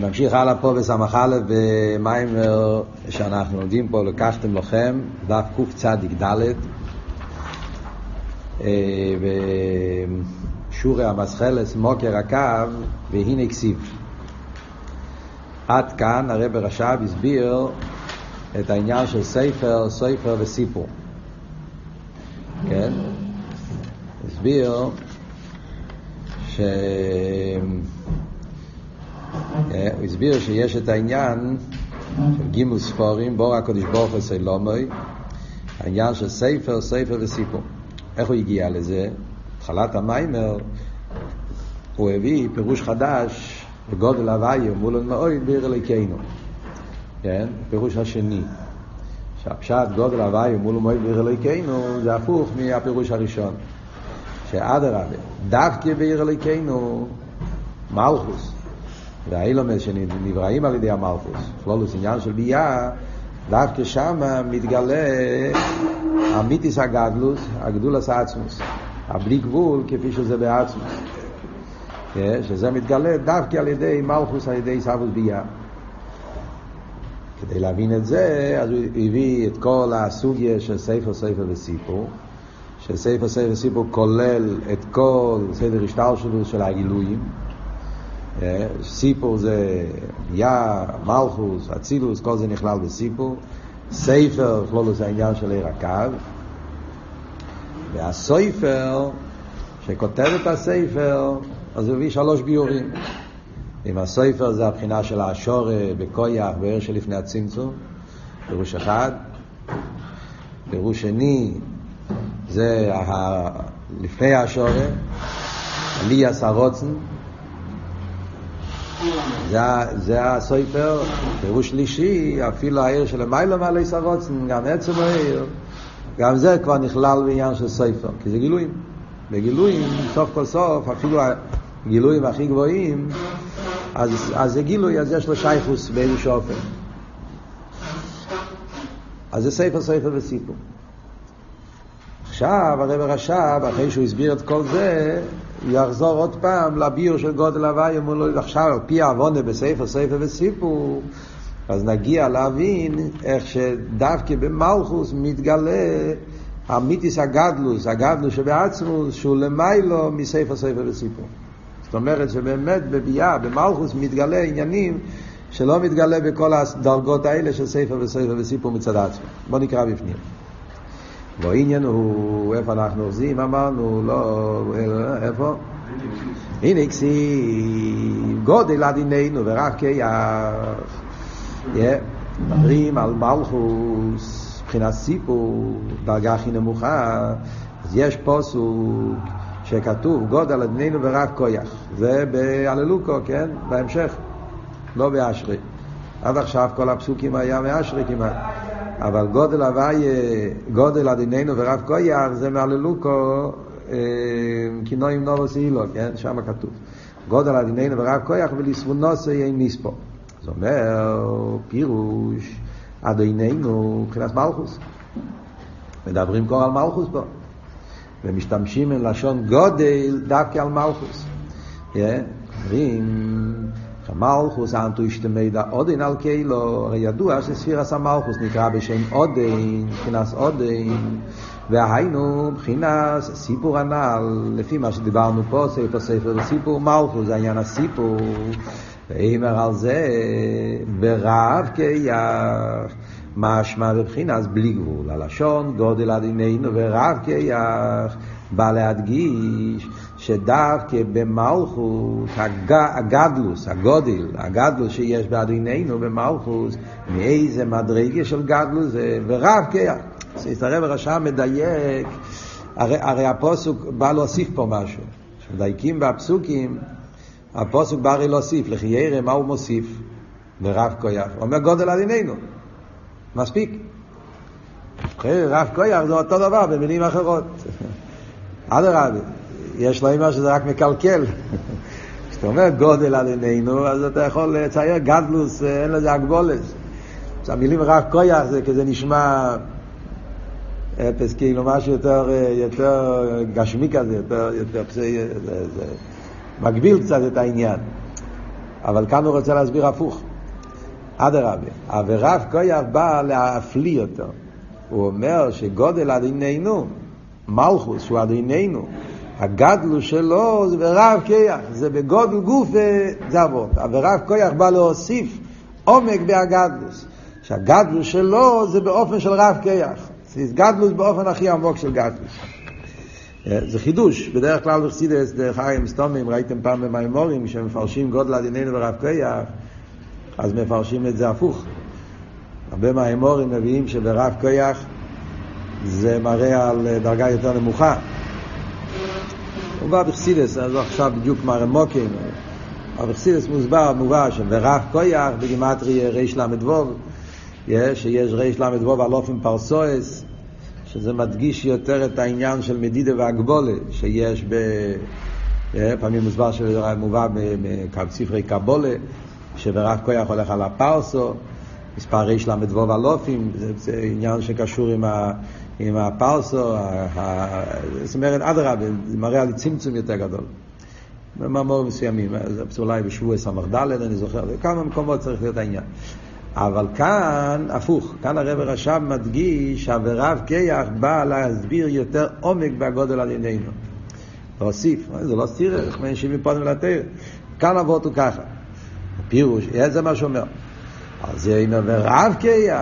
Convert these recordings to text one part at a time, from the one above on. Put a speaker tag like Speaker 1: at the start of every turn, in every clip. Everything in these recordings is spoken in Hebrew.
Speaker 1: נמשיך הלאה פה בסמ"א במיימר שאנחנו לומדים פה, לקחתם לכם, דף קצ"ד, בשורי המסחלס מוקר הקו, והנה כסיב. עד כאן הרב רש"ב הסביר את העניין של ספר, ספר וסיפור. כן? הסביר ש... אה, הוא הסביר שיש את העניין של גימל ספורים, בור הקדוש ברוך הוא סלומוי, העניין של ספר, ספר וסיפור. איך הוא הגיע לזה? התחלת המיימר, הוא הביא פירוש חדש בגודל הוויה מול המאויד בעיר אלוקינו. כן? פירוש השני. שהפשט גודל הוויה מול המאויד בעיר אלוקינו זה הפוך מהפירוש הראשון. שאדרבה, דווקא בעיר אלוקינו מלכוס. והאילומס שנבראים על ידי המלכוס, פלולוס עניין של ביאה, דווקא שם מתגלה המיתיס הגדלוס, הגדולס העצמוס, הבלי גבול כפי שזה בעצמוס. שזה מתגלה דווקא על ידי מלכוס, על ידי סבוס ביאה. כדי להבין את זה, אז הוא הביא את כל הסוגיה של ספר ספר וסיפור, שספר ספר וסיפור כולל את כל סדר השטר שלו של הגילויים, סיפור זה יא, מלכוס, אצילוס, כל זה נכלל בסיפור. ספר, כלולוס זה העניין של עיר הקו. והסופר, שכותב את הספר, אז הוא הביא שלוש ביורים. אם הסופר זה הבחינה של השורה בכויח, בעיר שלפני הצמצום, פירוש אחד. פירוש שני, זה לפני השורה, עליאס הרוצן, זה, זה הסופר, פירוש שלישי, אפילו העיר של המילה מעלי סרוצן, גם עצם העיר, גם זה כבר נכלל בעניין של סופר, כי זה גילויים. בגילויים, סוף כל סוף, אפילו הגילויים הכי גבוהים, אז, אז זה גילוי, אז יש לו שייכוס באיזשהו אופן. אז זה ספר, ספר וסיפור. עכשיו הרב רש"ב, אחרי שהוא הסביר את כל זה, יחזור עוד פעם לביור של גודל הוויה מול עכשיו פי העוונה בספר ספר וסיפור. אז נגיע להבין איך שדווקא במלכוס מתגלה המיתיס הגדלוס, הגדלוס שבעצמוס שהוא למיילו מספר ספר וסיפור. זאת אומרת שבאמת בביאה, במלכוס מתגלה עניינים שלא מתגלה בכל הדרגות האלה של ספר וספר וסיפור מצד עצמו. בוא נקרא בפנים והעניין הוא, איפה אנחנו עוזים? אמרנו, לא, איפה? הנה כסיב, גודל עדיננו ורק כיח. מדברים על מלכוס, מבחינת סיפור, דרגה הכי נמוכה, אז יש פוסוק שכתוב גודל עדיננו ורק כויח. זה בהללוקו, כן? בהמשך, לא באשרי. עד עכשיו כל הפסוקים היה מאשרי כמעט. אבל גודל הוויה, גודל עדיננו ורב קויח, זה מהללוקו כינויים נובוס אילו, כן? שם כתוב. גודל עדיננו ורב קויח ולסבונוסי אין מספו. זאת אומרת, פירוש עדיננו מבחינת מלכוס. מדברים כבר על מלכוס פה. ומשתמשים בלשון גודל דווקא על מלכוס. אומרים, מלכוס אנטו ישתמי דה עודין על קילו, הרי ידוע שספירס המלכוס נקרא בשם עודין, מבחינס עודין, והיינו מבחינס סיפור הנ"ל, לפי מה שדיברנו פה, ספר ספר סיפור מלכוס, זה עניין הסיפור, ואימר על זה, ורב כיח, משמע בבחינס בלי גבול, הלשון גודל עדינינו ורב כיח, בא להדגיש שדווקא במלכות הגדלוס, הגודל, הגדלוס שיש בעדינינו במלכות, מאיזה מדרגה של גדלוס זה, ורב כיח. הרב הרשם מדייק, הרי, הרי הפוסוק בא להוסיף פה משהו. כשמדייקים בפסוקים, הפוסוק בא הרי להוסיף, לכי ירא מה הוא מוסיף? ורב כויח. אומר גודל עדינינו. מספיק. רב כויח זה אותו דבר במילים אחרות. אדרבה. יש להם שזה רק מקלקל. כשאתה אומר גודל על עינינו, אז אתה יכול לצייר גדלוס, אין לזה הגבולת. אז המילים רק כויח זה כזה נשמע אפס, כאילו משהו יותר, יותר גשמי כזה, יותר, יותר זה, זה מגביל קצת את העניין. אבל כאן הוא רוצה להסביר הפוך. אדרבה, ורב כויח בא להפליא אותו. הוא אומר שגודל אדיננו, מלכוס שהוא אדיננו, הגדלו שלו זה ברב כיח, זה בגודל גוף זה אבות. ורב כיח בא להוסיף עומק בהגדלוס. שהגדלוס שלו זה באופן של רב כיח. גדלוס באופן הכי עמוק של גדלוס. זה חידוש, בדרך כלל בחסידס, דרך חיים סתומים, ראיתם פעם במימורים, שמפרשים גודל עדיננו ורב כיח, אז מפרשים את זה הפוך. הרבה מהאמורים מביאים שברב כיח זה מראה על דרגה יותר נמוכה. הוא בא בחסידס, אז עכשיו בדיוק מרמוקים, אבל בחסידס מוסבר, מובא שברב כיח בגימטרי ריש ל"ו, שיש ריש ל"ו על אופן פרסואס, שזה מדגיש יותר את העניין של מדידה והגבולה שיש ב... פעמים מוסבר שמובא בספרי קבולה, שברב כיח הולך על הפרסו, מספר ריש ל"ו על אופים, זה עניין שקשור עם, ה, עם הפרסו, זאת אומרת, אדרבה, זה מראה על צמצום יותר גדול. במאמור מסוימים, זה אולי בשבוע ס"ד, אני זוכר, בכמה מקומות צריך להיות העניין. אבל כאן, הפוך, כאן הרב רשם מדגיש שהרב כיח בא להסביר יותר עומק בגודל על עינינו. להוסיף, זה לא סתירה, איך מנשים מפונים לתאר. כאן אבות הוא ככה. פירוש, זה מה שאומר. אז זה אומר ורב כיח,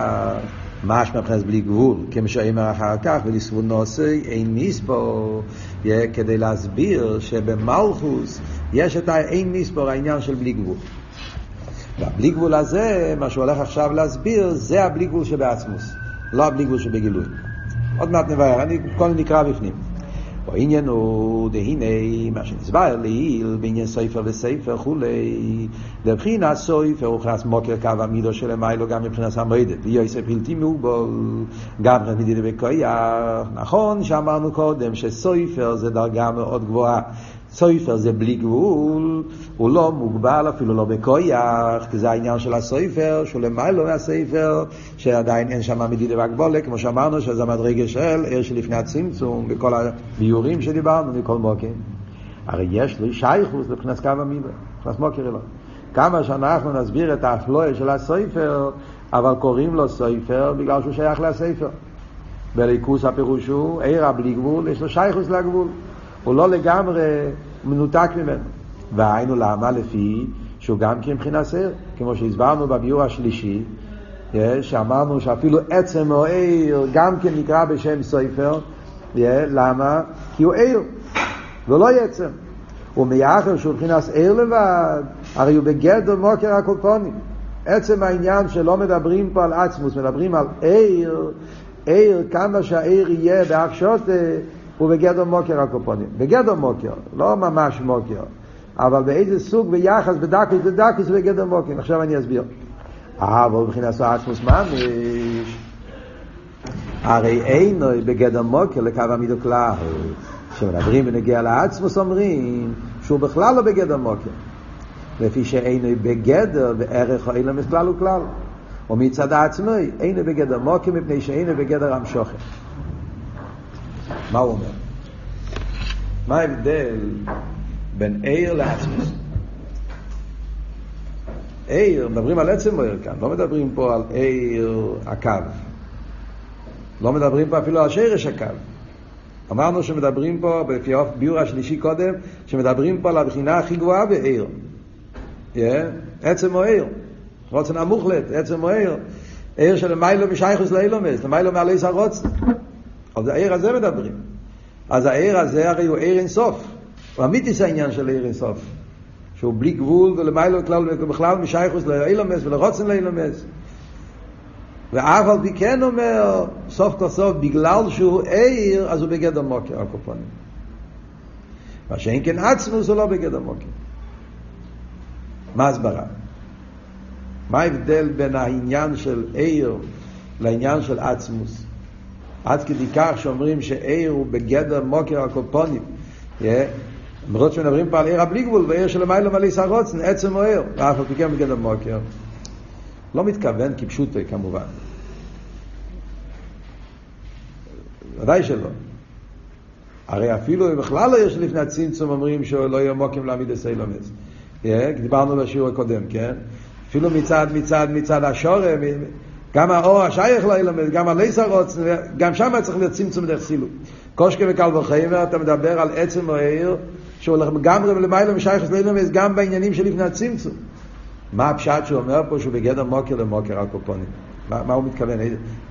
Speaker 1: משמע מבחינת בלי גבול, כמו שאומר אחר כך, ולסבול נושא, אין מספור, כדי להסביר שבמלכוס יש את האין מספור, העניין של בלי גבול. והבלי גבול הזה, מה שהוא הולך עכשיו להסביר, זה הבלי גבול שבעצמוס, לא הבלי גבול שבגילוי. עוד מעט נבהר, אני כל נקרא בפנים. או הוא דהנה מה שנסבר לעיל בעניין ספר וספר כולי לבחינת סופר הוכנס מוקר קו המידו של המיילו גם מבחינת המועדת. ויוסף בלתי מעובול גם מבחינת מדידה בכויח נכון שאמרנו קודם שסופר זה דרגה מאוד גבוהה סויפר זה בלי גבול, הוא לא מוגבל אפילו לא בכויח, כי זה העניין של הסויפר, שהוא למיילו מהסויפר, שעדיין אין שם מדידה והגבולה, כמו שאמרנו שזה המדרגה של עיר שלפני הצמצום, בכל הביורים שדיברנו, מכל מוקים. הרי יש לי שייכוס לבחינת קו המילה, מבחינת מוקר אלו. כמה שאנחנו נסביר את האפלואה של הסויפר, אבל קוראים לו סויפר בגלל שהוא שייך לספר. בליכוס הפירוש הוא, עיר הבלי גבול, יש לו שייכוס לגבול. הוא לא לגמרי מנותק ממנו. והיינו למה? לפי שהוא גם כן מבחינת סר, כמו שהסברנו בביור השלישי, שאמרנו שאפילו עצם או עיר גם כן נקרא בשם סופר, למה? כי הוא עיר, ולא יצם. ומאחר שהוא מבחינת עיר לבד, הרי הוא בגדר מוקר הקופונים. עצם העניין שלא מדברים פה על עצמוס, מדברים על עיר, עיר, כמה שהעיר יהיה בהכשותה, הוא בגדר מוקר הקופונים. בגדר מוקר, לא ממש מוקר, אבל באיזה סוג ויחס בדקוס בדקוס בגדר מוקר. עכשיו אני אסביר. אבל מבחינת עצמוס ממש, הרי אינו בגדר מוקר לקו עמידו כלל. כשמדברים בנגיע לעצמוס אומרים שהוא בכלל לא בגדר מוקר. לפי שאינו בגדר בערך או אילם כלל וכלל. ומצד עצמי, אינו בגדר מוקר מפני שאינו בגדר המשוכן. מה הוא אומר? מה ההבדל בין עיר לעצמוס? עיר, מדברים על עצם עיר כאן, לא מדברים פה על עיר הקו. לא מדברים פה אפילו על שרש הקו. אמרנו שמדברים פה, לפי הביור השלישי קודם, שמדברים פה על הבחינה הכי גבוהה בעיר. Yeah, עצם או עיר. רוצן המוחלט, עצם או עיר. עיר של מיילו משייכוס לאילומס, למיילו מעלי סרוצן. על העיר הזה מדברים. אז העיר הזה הרי הוא עיר אינסוף. הוא אמיתיס העניין של עיר אינסוף. שהוא בלי גבול ולמיילו כלל בכלל משייכוס לאילומס ולרוצן לאילומס. ואף על פי כן אומר, סוף כל סוף, בגלל שהוא עיר, אז הוא בגדר מוקר, הקופונים. מה שאין כן עצמוס הוא לא בגדר מוקר. מה הסברה? מה ההבדל בין העניין של עיר לעניין של עצמוס? עד כדי כך שאומרים שעיר הוא בגדר מוקר הקופונים. למרות שמדברים פה על עיר הבלי גבול ועיר שלמיילא מלא סרוצן, עצם או עיר, ואף על פי כן בגדר מוקר. לא מתכוון כפשוטו כמובן. ודאי שלא. הרי אפילו אם בכלל לא יש לפני הצמצום אומרים שלא יהיו מוקים להעמיד אסי לומס. דיברנו בשיעור הקודם, כן? אפילו מצד, מצד, מצד השורם, גם האור השייך לאילם, גם הליסרוץ, גם שם צריך להיות צמצום דרך סילוק. קושקה וקל וחיימר, אתה מדבר על עצם העיר, שהוא לגמרי ולמעלה משייך לאילם, גם בעניינים שלפני הצמצום. מה הפשט שהוא אומר פה שהוא בגדר מוקר למוקר על קופונים? מה, מה הוא מתכוון?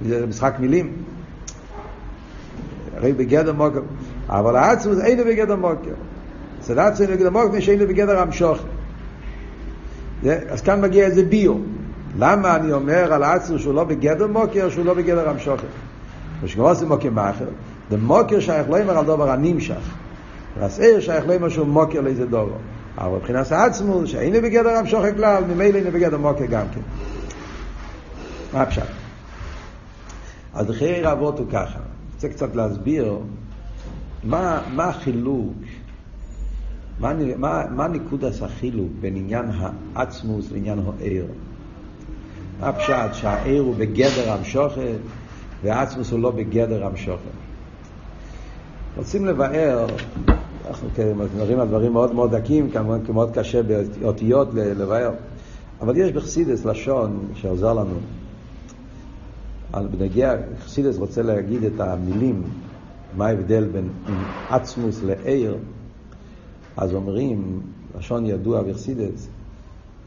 Speaker 1: זה משחק מילים? הרי בגדר מוקר. אבל העצמוס אינו בגדר מוקר. סדציה אינו בגדר מוקר, שאינו בגדר המשוך. אז כאן מגיע איזה ביו. למה אני אומר על עצמוס שהוא לא בגדר מוקר, שהוא לא בגדר המשוך? ושגמור זה מוקר מאחר. דמוקר שייך לא אומר על דבר הנמשך. והסעיר שייך לא אומר שהוא מוקר לאיזה דבר. אבל מבחינת העצמוס, שאינו בגדר המשוך כלל, ממילא אינו בגדר מוקר גם כן. מה הפשט? אז חיי רבות הוא ככה. רוצה קצת להסביר מה, מה החילוק, מה, מה, מה נקודת החילוק בין עניין העצמוס לעניין העיר. הפשט? שהעיר הוא בגדר המשוכת והעצמוס הוא לא בגדר המשוכת. רוצים לבאר, אנחנו מדברים על דברים מאוד מאוד דקים, כמובן מאוד קשה באותיות לבאר, אבל יש בחסידס לשון שעוזר לנו. בנגיע, חסידס רוצה להגיד את המילים, מה ההבדל בין עצמוס לעיר, אז אומרים, לשון ידוע בחסידס,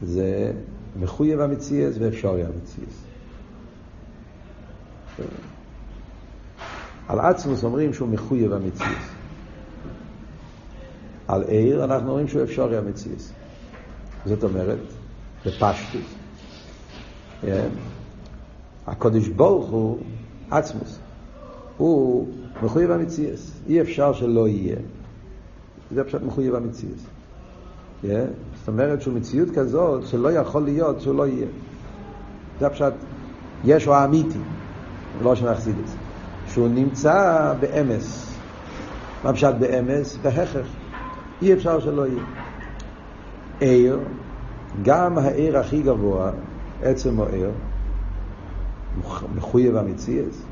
Speaker 1: זה מחויב המציאס ואפשורי המציאס. על עצמוס אומרים שהוא מחויב המציאס. על עיר אנחנו אומרים שהוא אפשורי המציאס. זאת אומרת, בפשטות. כן? הקודש ברוך הוא עצמוס. הוא מחויב המציאס. אי אפשר שלא יהיה. זה פשוט מחויב המציאס. Yeah? זאת אומרת שהוא מציאות כזאת שלא יכול להיות שהוא לא יהיה. זה פשוט ישו האמיתי, לא שנחסיד את זה. שהוא נמצא באמס. מה פשט באמס? בהכרח. אי אפשר שלא יהיה. עיר, גם העיר הכי גבוה, עצם העיר, מחויב המציאס?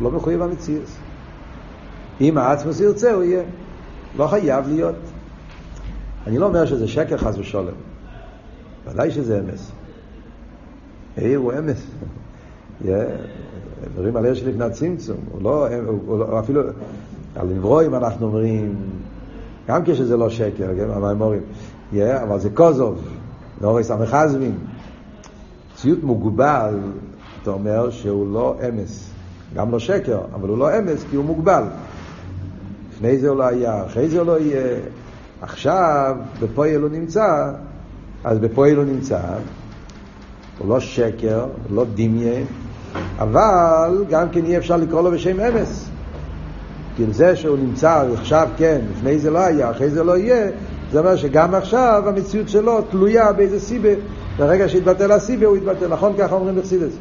Speaker 1: לא מחויב המציאס. אם העצמוס ירצה, הוא יהיה. לא חייב להיות. אני לא אומר שזה שקר חס ושולם. ודאי שזה אמס. העיר הוא אמס. מדברים על עיר שלפני הצמצום. הוא לא, הוא לא, אפילו, על נברואים אנחנו אומרים, גם כשזה לא שקר, כן, המימורים. אבל זה קוזוב, לאורי סמכזבים. מציאות מוגבל, אתה אומר שהוא לא אמס. גם לא שקר, אבל הוא לא אמס כי הוא מוגבל. לפני זה הוא לא היה, אחרי זה הוא לא יהיה. עכשיו, בפועל הוא נמצא, אז בפועל הוא נמצא. הוא לא שקר, הוא לא דמיין, אבל גם כן אי אפשר לקרוא לו בשם אמס. כי זה שהוא נמצא עכשיו כן, לפני זה לא היה, אחרי זה לא יהיה, זה אומר שגם עכשיו המציאות שלו תלויה באיזה סיבה. ברגע שהתבטל הסיבה הוא התבטל, נכון ככה אומרים בחסידס.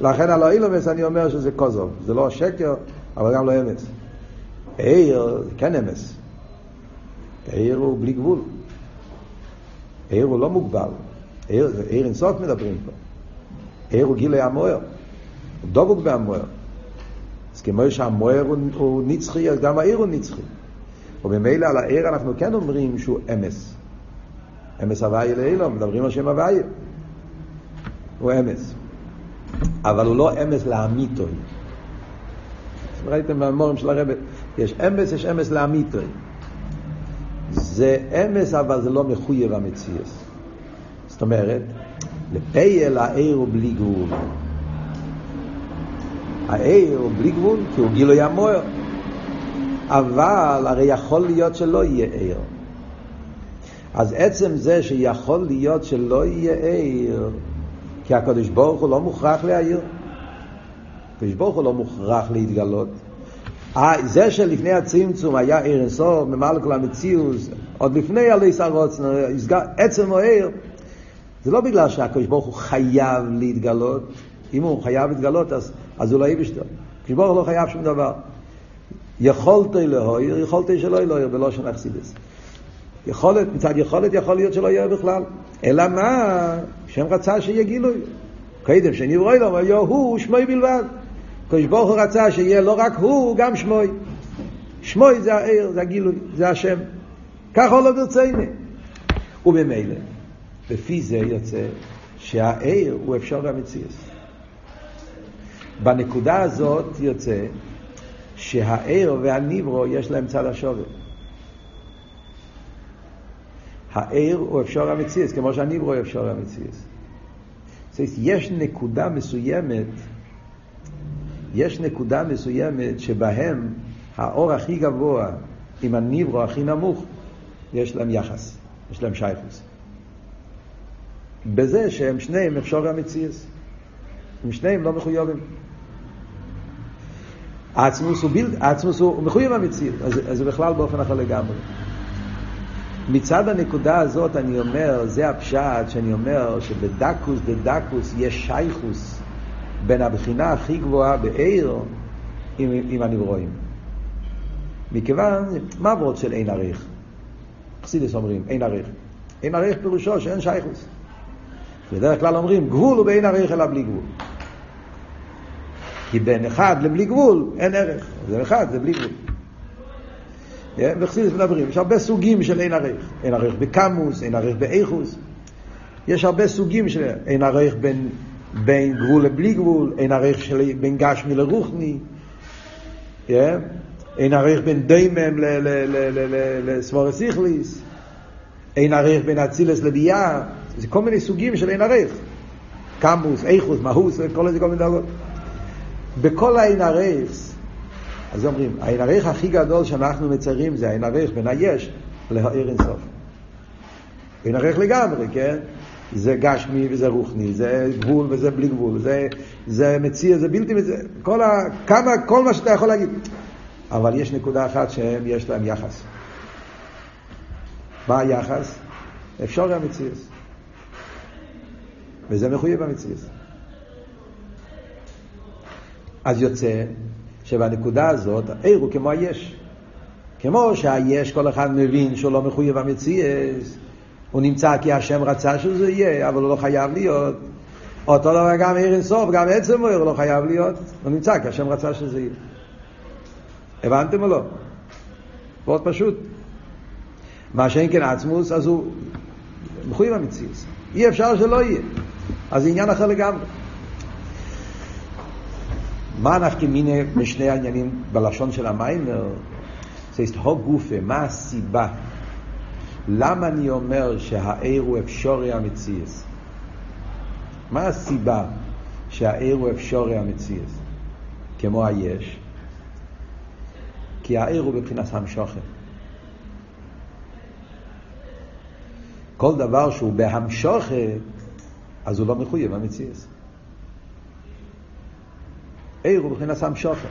Speaker 1: לכן על האילומס אני אומר שזה כוזוב, זה לא שקר, אבל גם לא אמץ. עיר זה כן אמס. עיר הוא בלי גבול. עיר הוא לא מוגבל. עיר, עיר אינסוף מדברים פה. עיר הוא גילי המוער. הוא דבוק בהמוער. אז כמו שהמוער הוא, הוא נצחי, אז גם העיר הוא נצחי. וממילא על העיר אנחנו כן אומרים שהוא אמס. אמס הוויה לאילום, מדברים על שם הוויה. הוא אמס. אבל הוא לא אמס לאמיתוי. ראיתם במורים של הרב, יש אמס, יש אמס לאמיתוי. זה אמס, אבל זה לא מחויב המציאס. זאת אומרת, לפייל העיר הוא בלי גבול. העיר הוא בלי גבול, כי הוא גילוי המוער. אבל הרי יכול להיות שלא יהיה עיר. אז עצם זה שיכול להיות שלא יהיה עיר, כי הקדוש ברוך הוא לא מוכרח להעיר. הקדוש ברוך הוא לא מוכרח להתגלות. זה שלפני הצמצום היה עיר אינסוף, ממלא כל המציאוס, עוד לפני עלי סרוץ, עצם העיר, זה לא בגלל שהקדוש ברוך הוא חייב להתגלות. אם הוא חייב להתגלות, אז, אז הוא לא יבשתו. הקדוש ברוך הוא לא חייב שום דבר. יכולת להויר, יכולת שלא להויר, ולא שנחסידס. יכולת, מצד יכולת יכול להיות שלא יהיה בכלל. אלא מה? השם רצה שיהיה גילוי. קודם שנברוא לו, היה הוא שמוי בלבד. קדוש ברוך הוא רצה שיהיה לא רק הוא, גם שמוי. שמוי זה העיר, זה הגילוי, זה השם. ככה לא ברציני. וממילא, לפי זה יוצא שהעיר הוא אפשר המציאס. בנקודה הזאת יוצא שהעיר והניברו יש להם צד השובר. העיר הוא אפשר המציאס, כמו שהניברו הוא אפשר המציאס. יש נקודה מסוימת, יש נקודה מסוימת שבהם האור הכי גבוה עם הניברו הכי נמוך, יש להם יחס, יש להם שייכוס. בזה שהם שניהם אפשר המציאס. הם שניהם לא מחויבים. העצמוס הוא, ביל, העצמוס הוא מחויב המציאות, אז, אז זה בכלל באופן אחר לגמרי. מצד הנקודה הזאת אני אומר, זה הפשט שאני אומר שבדקוס דדקוס יש שייכוס בין הבחינה הכי גבוהה בעיר עם, עם הנברואים. מכיוון, מה עבוד של אין עריך? חסידס אומרים, אין עריך. אין עריך פירושו שאין שייכוס. בדרך כלל אומרים, גבול הוא באין עריך אלא בלי גבול. כי בין אחד לבלי גבול אין ערך. זה אחד, זה בלי גבול. בחסידס מדברים, יש הרבה סוגים של אין ערך. אין ערך בקמוס, אין ערך באיכוס. יש הרבה סוגים של אין ערך בין, בין גבול לבלי גבול, אין ערך של בין גשמי לרוחני. אין ערך בין דיימם לסבורס איכליס. אין ערך בין אצילס לביאה. זה כל מיני סוגים של אין ערך. קמוס, איכוס, מהוס, כל זה כל מיני דרגות. בכל העין הרייכס, אז אומרים, העין הרייך הכי גדול שאנחנו מציירים זה העין הרייך בין היש להעיר אינסוף. עין הרייך לגמרי, כן? זה גשמי וזה רוחני, זה גבול וזה בלי גבול, זה, זה מציע, זה בלתי מציע, כל, ה, כמה, כל מה שאתה יכול להגיד. אבל יש נקודה אחת שהם, יש להם יחס. מה היחס? אפשר גם מציאס. וזה מחויב במציאס. אז יוצא שבנקודה הזאת העיר הוא כמו היש. כמו שהיש כל אחד מבין שהוא לא מחויב המציאס, הוא נמצא כי השם רצה שזה יהיה, אבל הוא לא חייב להיות. אותו דבר גם עיר אינסוף, גם עצם הוא לא חייב להיות, הוא נמצא כי השם רצה שזה יהיה. הבנתם או לא? מאוד פשוט. מה שאין כן עצמוס, אז הוא מחויב המציאס. אי אפשר שלא יהיה. אז זה עניין אחר לגמרי. מה נפקא מיני משני העניינים בלשון של המיימר? זה הו גופה, מה הסיבה? למה אני אומר שהעיר הוא אפשורי המציאס? מה הסיבה שהעיר הוא אפשורי המציאס? כמו היש? כי העיר הוא בבחינת המשוכן. כל דבר שהוא בהמשוכה, אז הוא לא מחויב המציאס. עיר הוא מבחינת המשוכה.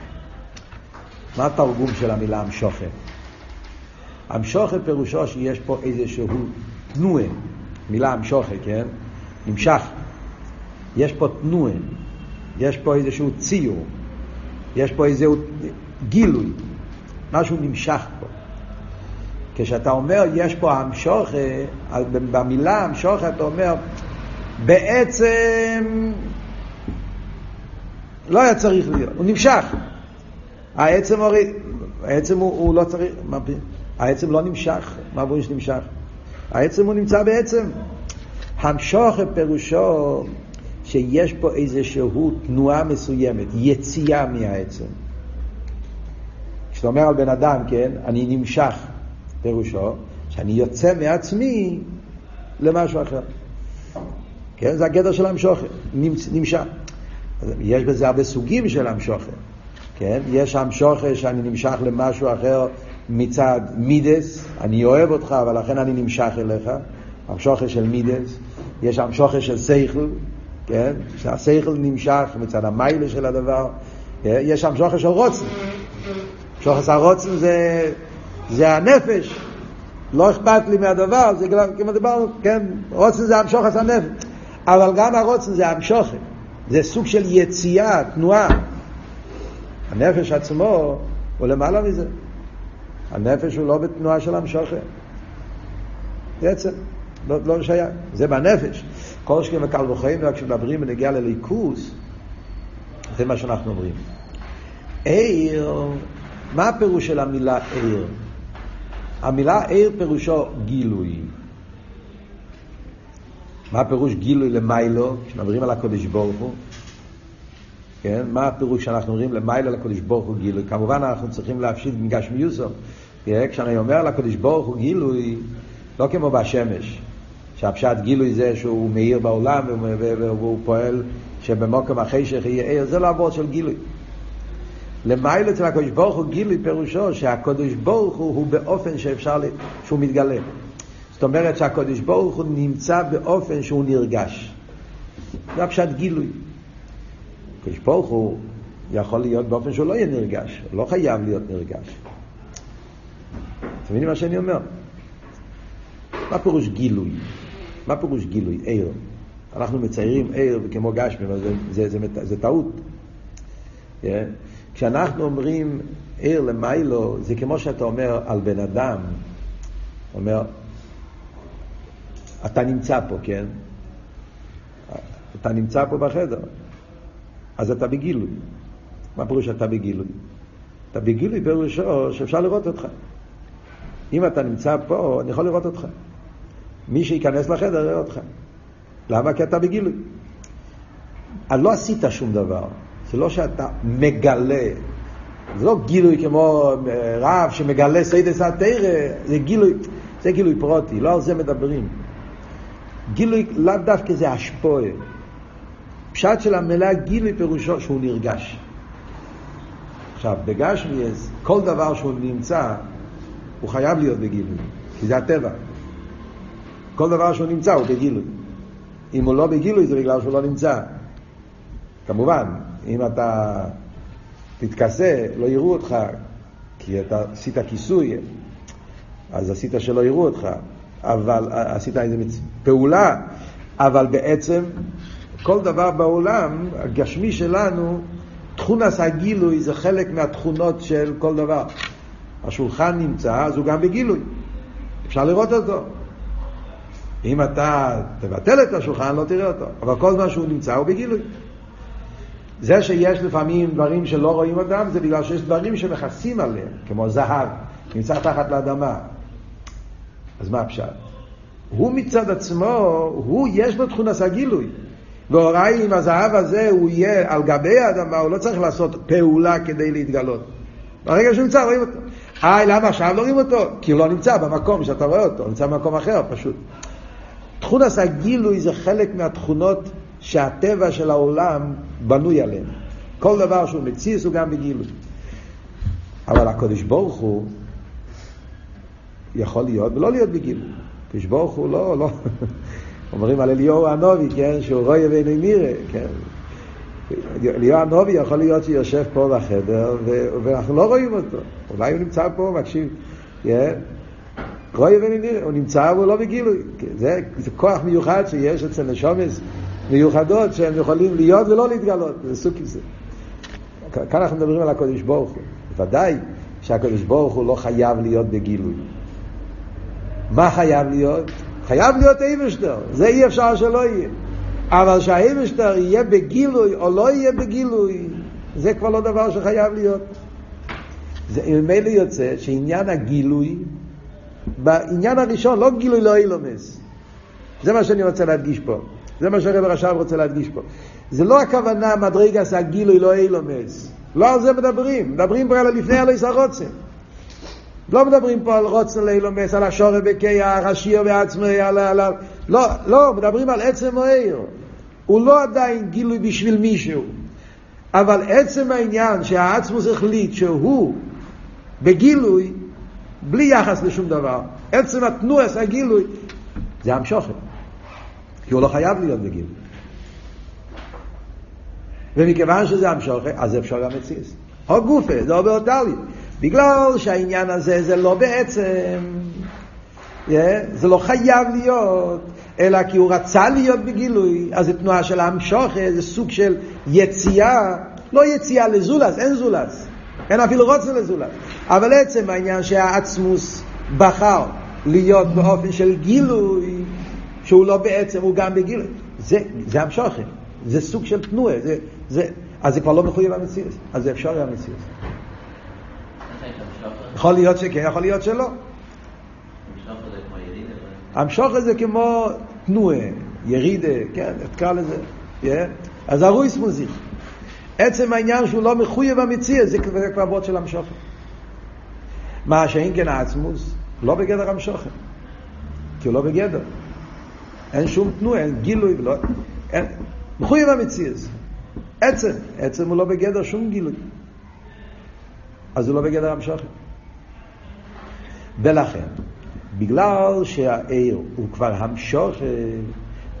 Speaker 1: מה התרגום של המילה המשוכה? המשוכה פירושו שיש פה איזשהו תנועה, מילה המשוכה, כן? נמשך. יש פה תנועה, יש פה איזשהו ציור, יש פה איזשהו גילוי, משהו נמשך פה. כשאתה אומר יש פה המשוכה, במילה המשוכה אתה אומר בעצם לא היה צריך להיות, הוא נמשך. העצם הרי, העצם הוא, הוא לא צריך, העצם לא נמשך, מה אומרים שנמשך? העצם הוא נמצא בעצם. המשוך פירושו שיש פה איזושהי תנועה מסוימת, יציאה מהעצם. כשאתה אומר על בן אדם, כן, אני נמשך, פירושו שאני יוצא מעצמי למשהו אחר. כן, זה הגדר של המשוך, נמשך. יש בזה הרבה סוגים של המשוכה. כן? יש המשוכה שאני נמשך למשהו אחר מצד מידס, אני אוהב אותך, אבל לכן אני נמשך אליך. המשוכה של מידס. יש המשוכה של סייכל, כן? שהסייכל נמשך מצד המיילה של הדבר. כן? יש המשוכה של רוצן. המשוכס הרוצן זה, זה הנפש. לא אכפת לי מהדבר, זה כמו דיברנו, כן? רוצן זה המשוכס הנפש. אבל גם הרוצן זה המשוכה. זה סוג של יציאה, תנועה. הנפש עצמו הוא למעלה מזה. הנפש הוא לא בתנועה של המשוכר. בעצם, לא, לא שייך. זה בנפש. כל שכם וקל וחיים, כשמדברים בנגיעה לליכוס, זה מה שאנחנו אומרים. עיר, מה הפירוש של המילה עיר? המילה עיר פירושו גילוי. מה הפירוש גילוי למיילו, כשמדברים על הקודש ברוך הוא? כן? מה הפירוש שאנחנו אומרים למיילו לקודש ברוך הוא גילוי? כמובן אנחנו צריכים להפשיט מגשמיוסו. כן? כשאני אומר לקודש ברוך הוא גילוי, לא כמו בשמש, שהפשט גילוי זה שהוא מאיר בעולם והוא פועל שבמוקם החשך יהיה עיר, זה לא עבוד של גילוי. למיילו אצל הקודש ברוך הוא גילוי פירושו שהקודש ברוך הוא, הוא באופן שאפשר, שהוא מתגלה. זאת אומרת שהקודש ברוך הוא נמצא באופן שהוא נרגש. זה הפשט גילוי. הקודש ברוך הוא יכול להיות באופן שהוא לא יהיה נרגש, לא חייב להיות נרגש. אתם מבינים מה שאני אומר? מה פירוש גילוי? מה פירוש גילוי? עיר. אנחנו מציירים עיר כמו גשמי, זה, זה, זה, זה, זה טעות. Yeah. כן? כשאנחנו אומרים עיר למיילו, זה כמו שאתה אומר על בן אדם, אומר, אתה נמצא פה, כן? אתה נמצא פה בחדר, אז אתה בגילוי. מה פירוש אתה בגילוי? אתה בגילוי פירושו שאפשר לראות אותך. אם אתה נמצא פה, אני יכול לראות אותך. מי שייכנס לחדר יראה אותך. למה? כי אתה בגילוי. לא עשית שום דבר. זה לא שאתה מגלה. זה לא גילוי כמו אה, רב שמגלה סודות התורה, זה גילוי, זה גילוי פרטי, לא על זה מדברים. גילוי לאו דווקא זה השפעה. פשט של המילה גילוי פירושו שהוא נרגש. עכשיו, בגשמיות, כל דבר שהוא נמצא, הוא חייב להיות בגילוי, כי זה הטבע. כל דבר שהוא נמצא הוא בגילוי. אם הוא לא בגילוי זה בגלל שהוא לא נמצא. כמובן, אם אתה תתכסה, לא יראו אותך, כי אתה עשית כיסוי, אז עשית שלא יראו אותך. אבל עשית איזה פעולה, אבל בעצם כל דבר בעולם, הגשמי שלנו, תכונס הגילוי זה חלק מהתכונות של כל דבר. השולחן נמצא, אז הוא גם בגילוי. אפשר לראות אותו. אם אתה תבטל את השולחן, לא תראה אותו. אבל כל זמן שהוא נמצא, הוא בגילוי. זה שיש לפעמים דברים שלא רואים אותם, זה בגלל שיש דברים שמכסים עליהם, כמו זהב, נמצא תחת לאדמה. אז מה הפשט? הוא מצד עצמו, הוא יש לו תכונס הגילוי. והוראי אם הזהב הזה הוא יהיה על גבי האדמה, הוא לא צריך לעשות פעולה כדי להתגלות. ברגע שהוא נמצא רואים אותו. היי, למה עכשיו לא רואים אותו? כי הוא לא נמצא במקום שאתה רואה אותו, הוא נמצא במקום אחר פשוט. תכונס הגילוי זה חלק מהתכונות שהטבע של העולם בנוי עליהן. כל דבר שהוא מציס הוא גם בגילוי. אבל הקדוש ברוך הוא יכול להיות ולא להיות בגילוי. הקדוש ברוך הוא לא, לא. אומרים על אליהו הנובי, כן, שהוא רואה ואינו מירה, כן. אליהו הנובי יכול להיות שיושב פה בחדר ואנחנו לא רואים אותו. אולי הוא נמצא פה, מקשיב. כן. רואה ואינו מירה, הוא נמצא והוא לא בגילוי. זה, זה כוח מיוחד שיש אצל נשומס מיוחדות שהם יכולים להיות ולא להתגלות. זה סוג כזה. כאן אנחנו מדברים על הקדוש ברוך הוא. ודאי שהקדוש ברוך הוא לא חייב להיות בגילוי. מה חייב להיות? חייב להיות אייבשטר, זה אי אפשר שלא יהיה. אבל שהאייבשטר יהיה בגילוי או לא יהיה בגילוי, זה כבר לא דבר שחייב להיות. זה ממילא יוצא שעניין הגילוי, בעניין הראשון, לא גילוי לא אילומס. זה מה שאני רוצה להדגיש פה. זה מה שהרב רש"ב רוצה להדגיש פה. זה לא הכוונה מדרגס הגילוי לא אילומס. לא על זה מדברים. מדברים פה על לפני הלויס הרוצן. לא מדברים פה על רוצן לאילומס, על השורף בקיח, השיר בעצמו, על... על, על לא, לא, מדברים על עצם העיר. הוא לא עדיין גילוי בשביל מישהו. אבל עצם העניין שהעצמוס החליט שהוא בגילוי, בלי יחס לשום דבר, עצם התנועס הגילוי, זה המשוכן. כי הוא לא חייב להיות בגילוי. ומכיוון שזה המשוכן, אז אפשר גם לציס. או גופה, זה לא באותלי. בגלל שהעניין הזה זה לא בעצם, yeah, זה לא חייב להיות, אלא כי הוא רצה להיות בגילוי, אז זה תנועה של המשוכן, זה סוג של יציאה, לא יציאה לזולס, אין זולס, אין אפילו רוצה לזולס, אבל עצם העניין שהעצמוס בחר להיות באופן של גילוי, שהוא לא בעצם, הוא גם בגילוי, זה, זה המשוכן, זה סוג של תנועה, זה, זה, אז זה כבר לא מחויב המציאות, אז זה אפשר המציאות. יכול להיות שכן, יכול להיות שלא. המשוך זה כמו תנועה, ירידה, כן, תקרא לזה. Yeah. אז הרויס מוזיך. עצם העניין שהוא לא מחויב המציע, זה כבר אבות של המשוכן. מה שאין כן העצמוס, לא בגדר המשוכן. כי הוא לא בגדר. אין שום תנועה, אין גילוי, לא, אין, מחויב המציאות. עצם, עצם הוא לא בגדר שום גילוי. אז הוא לא בגדר המשוכן. ולכן, בגלל שהעיר הוא כבר המשוכן,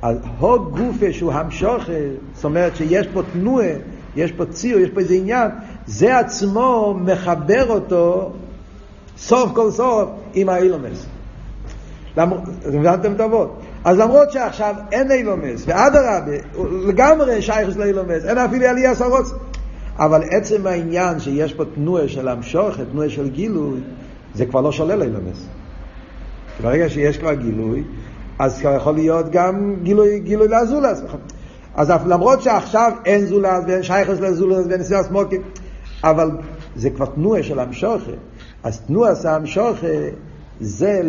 Speaker 1: אז הוג גופה שהוא המשוכן, זאת אומרת שיש פה תנועה, יש פה ציור, יש פה איזה עניין, זה עצמו מחבר אותו סוף כל סוף עם האילומס. הבנתם את? אז למרות שעכשיו אין אילומס, ואדרבה, לגמרי שייכס לאילומס, אין אפילו עלייה סרוץ, אבל עצם העניין שיש פה תנועה של המשוכת, תנועה של גילוי, זה כבר לא שולל אילומס. ברגע שיש כבר גילוי, אז כבר יכול להיות גם גילוי, גילוי לאזולס. אז למרות שעכשיו אין זולס ואין שייכס לזולס ואין סיאס מוקים, אבל זה כבר תנועה של המשוכת. אז תנועה של המשוכת זה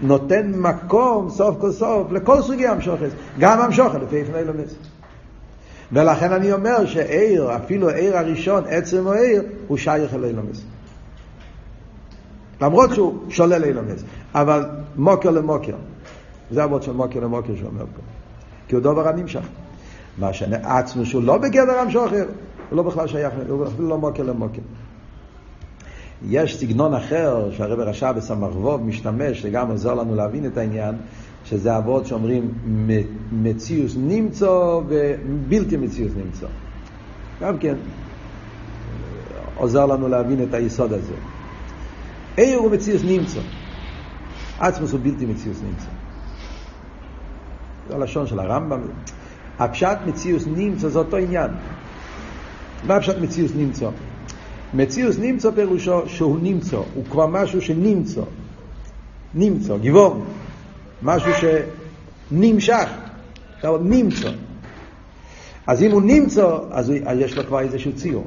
Speaker 1: נותן מקום סוף כל סוף לכל סוגי המשוכת, גם המשוכת לפי איפן אילומס. ולכן אני אומר שעיר, אפילו עיר הראשון, עצם העיר, הוא שייך אל אילומס. למרות שהוא שולל אילומס, אבל מוקר למוקר. זה הוורד של מוקר למוקר שאומר פה. כי הוא דובר הנמשך. מה שעצמו שהוא לא בגדר המשוכר, הוא לא בכלל שייך, הוא אפילו לא מוקר למוקר. יש סגנון אחר שהרב רשע בסמ"ך משתמש, שגם עוזר לנו להבין את העניין, שזה אבות שאומרים מציוס נמצא ובלתי מציוס נמצא. גם כן עוזר לנו להבין את היסוד הזה. עיר הוא מציוס נמצא, עצמוס הוא בלתי מציוס נמצא. זה הלשון של הרמב"ם. הפשט מציוס נמצא זה אותו עניין. מה הפשט מציוס נמצא? מציאוס נמצא פירושו שהוא נמצא, הוא כבר משהו שנמצא, נמצא, גיבור, משהו שנמשך, נמצא. אז אם הוא נמצא, אז, אז יש לו כבר איזשהו ציור.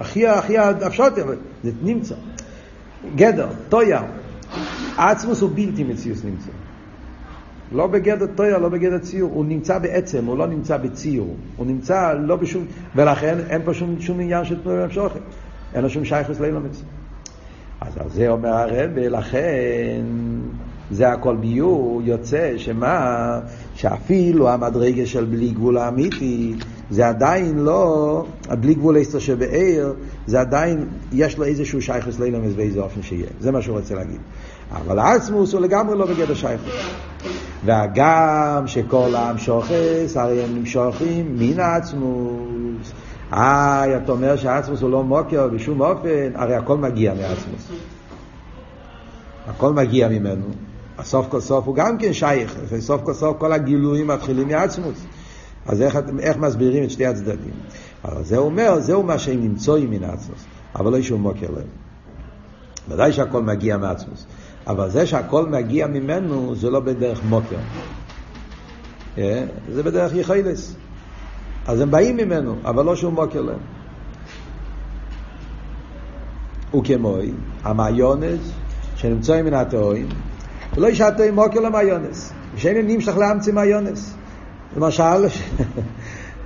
Speaker 1: הכי, הכי הפשוט, זה נמצא. גדר, טויה, עצמוס הוא בלתי מציאוס נמצא. לא בגדר טויה, לא בגדר ציור, הוא נמצא בעצם, הוא לא נמצא בציור, הוא נמצא לא בשום, ולכן אין פה שום, שום עניין של תנועה ומשוכת. אין לו שום שייכוס לאילומץ. אז על זה אומר הרב, ולכן זה הכל ביור, יוצא שמה, שאפילו המדרגה של בלי גבול האמיתי, זה עדיין לא, בלי גבול איסטר שבעיר, זה עדיין, יש לו איזשהו שייכוס לאילומץ באיזה אופן שיהיה. זה מה שהוא רוצה להגיד. אבל העצמוס הוא לגמרי לא בגדר שייכוס. והגם שכל העם שוחס, הרי הם נמשכים מן העצמוס. אה, אתה אומר שהעצמוס הוא לא מוקר בשום אופן, הרי הכל מגיע מעצמוס. הכל מגיע ממנו. הסוף כל סוף הוא גם כן שייך, סוף כל סוף כל הגילויים מתחילים מעצמוס. אז איך, איך מסבירים את שתי הצדדים? אבל זה אומר, זהו מה שהם נמצאים מן העצמוס, אבל לא שום מוקר להם. ודאי שהכל מגיע מעצמוס, אבל זה שהכל מגיע ממנו זה לא בדרך מוקר. אה? זה בדרך יחילס. אז הם באים ממנו, אבל לא שום מוקר להם. וכמוי, המעיונס שנמצאים מן התאוים, ולא יש התאוים מוקר למעיונס, ושאין נמשך להמציא מעיונס. למשל,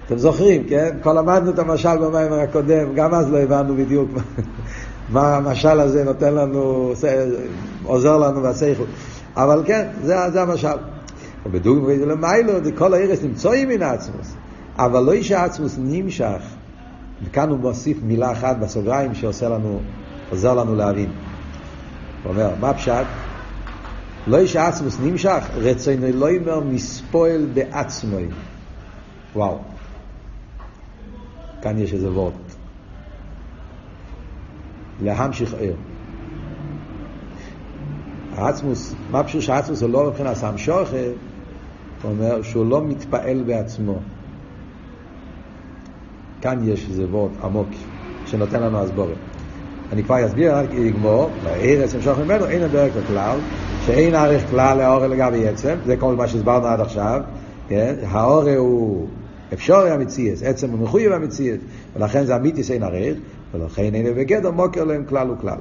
Speaker 1: אתם זוכרים, כן? כבר למדנו את המשל במים הקודם, גם אז לא הבנו בדיוק מה המשל הזה נותן לנו, עוזר לנו בסייכו. אבל כן, זה, זה המשל. ובדוגמא למיילו, כל הערס נמצאים מן העצמוס. אבל לא איש העצמוס נמשך, וכאן הוא מוסיף מילה אחת בסוגריים שעושה לנו, עוזר לנו להבין. הוא אומר, מה פשט? לא איש העצמוס נמשך, רצונו לא יאמר מספועל בעצמוי. וואו. כאן יש איזה וורט. להמשיך ער. העצמוס, מה פשוט שהעצמוס הוא לא מבחינת המשוכר, הוא אומר שהוא לא מתפעל בעצמו. כאן יש איזה וורד עמוק שנותן לנו הסבורת. אני כבר אסביר, רק אגמור, בארץ המשוך ממנו, אין הדרך לכלל, שאין ערך כלל לאורל לגבי עצם, זה כל מה שהסברנו עד עכשיו, כן? האורל הוא אפשרי המציאס, עצם הוא מחויב המציאס, ולכן זה אמיתיס אין ערך, ולכן אין בגדר מוקר להם כלל וכלל.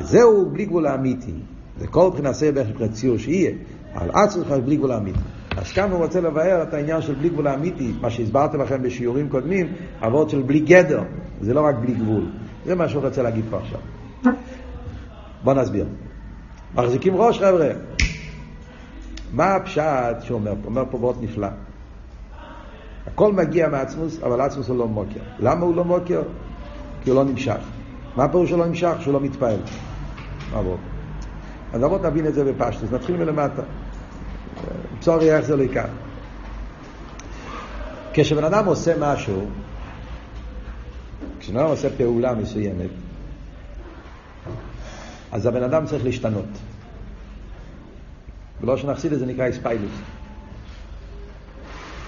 Speaker 1: וזהו בלי גבול האמיתי. זה כל מבחינת סייבר מבחינת ציור שיהיה, על עצמך בלי גבול אמיתי. אז כאן הוא רוצה לבאר את העניין של בלי גבול האמיתי, מה שהסברתי לכם בשיעורים קודמים, אבות של בלי גדר, זה לא רק בלי גבול. זה מה שהוא רוצה להגיד פה עכשיו. בואו נסביר. מחזיקים ראש חבר'ה. מה הפשט שאומר פה? אומר פה מאוד נפלא. הכל מגיע מעצמוס, אבל עצמוס הוא לא מוקר. למה הוא לא מוקר? כי הוא לא נמשך. מה הפירוש שלא נמשך? שהוא לא מתפעל. עבור. אז אבות נבין את זה בפשטוס. נתחיל מלמטה. צורי איך זה לא ייקח. כשבן אדם עושה משהו, כשבן אדם עושה פעולה מסוימת, אז הבן אדם צריך להשתנות. ולא שנחסיד את זה נקרא איספיילוס.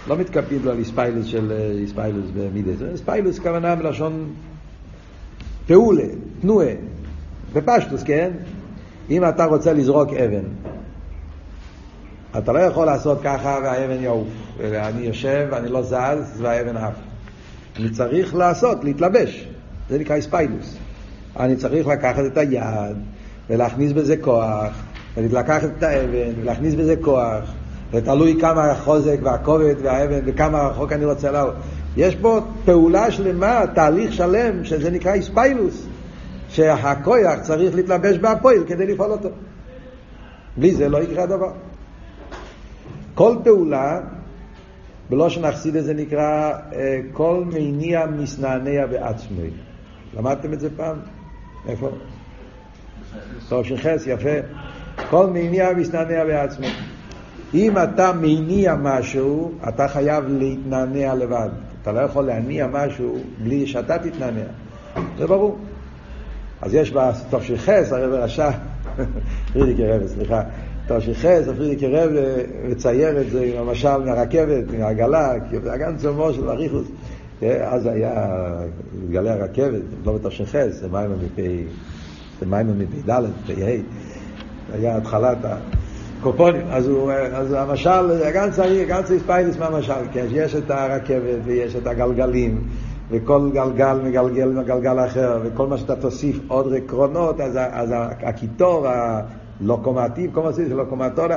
Speaker 1: לא מתכוונים לו על איספיילוס של אה, איספיילוס במידס. איספיילוס כוונה מלשון פעולה, תנועה, בפשטוס, כן? אם אתה רוצה לזרוק אבן, אתה לא יכול לעשות ככה והאבן יעוף. אני יושב ואני לא זז והאבן עף. אני צריך לעשות, להתלבש. זה נקרא איספיילוס. אני צריך לקחת את היד ולהכניס בזה כוח, ולקחת את האבן ולהכניס בזה כוח, ותלוי כמה החוזק והכובד והאבן וכמה רחוק אני רוצה לעבור. יש פה פעולה שלמה, תהליך שלם, שזה נקרא איספיילוס, שהכוח צריך להתלבש בהפועל כדי לפעול אותו. בלי זה לא יקרה דבר. כל פעולה, בלושן אכסידס זה נקרא אה, כל מניע מסנענע בעצמי. למדתם את זה פעם? איפה? טוב, שחס, יפה. כל מניע מסנענע בעצמי. אם אתה מניע משהו, אתה חייב להתנענע לבד. אתה לא יכול להניע משהו בלי שאתה תתנענע. זה ברור. אז יש בתופשיחס, הרב רשע, פרידיקי רב, סליחה, תופשיחס, פרידיקי רב מצייר את זה עם המשל מהרכבת, מהעגלה, הגן צומו של אריכוס. אז היה גלי הרכבת, לא בתופשיחס, זה מים מפי, זה מים מפי ד', פי ה', היה התחלת קופונים, אז, הוא, אז המשל, גם צריך, גם צריך ספיילס מהמשל, כן, יש את הרכבת ויש את הגלגלים, וכל גלגל מגלגל מגלגל אחר, וכל מה שאתה תוסיף עוד עקרונות, אז, אז הקיטור, הלוקומטיב, כל מה שזה לוקומטורה,